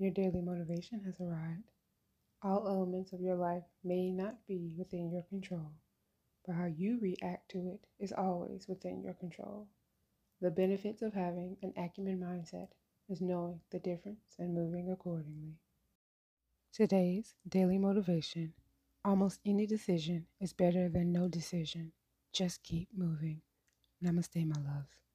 Your daily motivation has arrived. All elements of your life may not be within your control, but how you react to it is always within your control. The benefits of having an acumen mindset is knowing the difference and moving accordingly. Today's daily motivation almost any decision is better than no decision. Just keep moving. Namaste, my loves.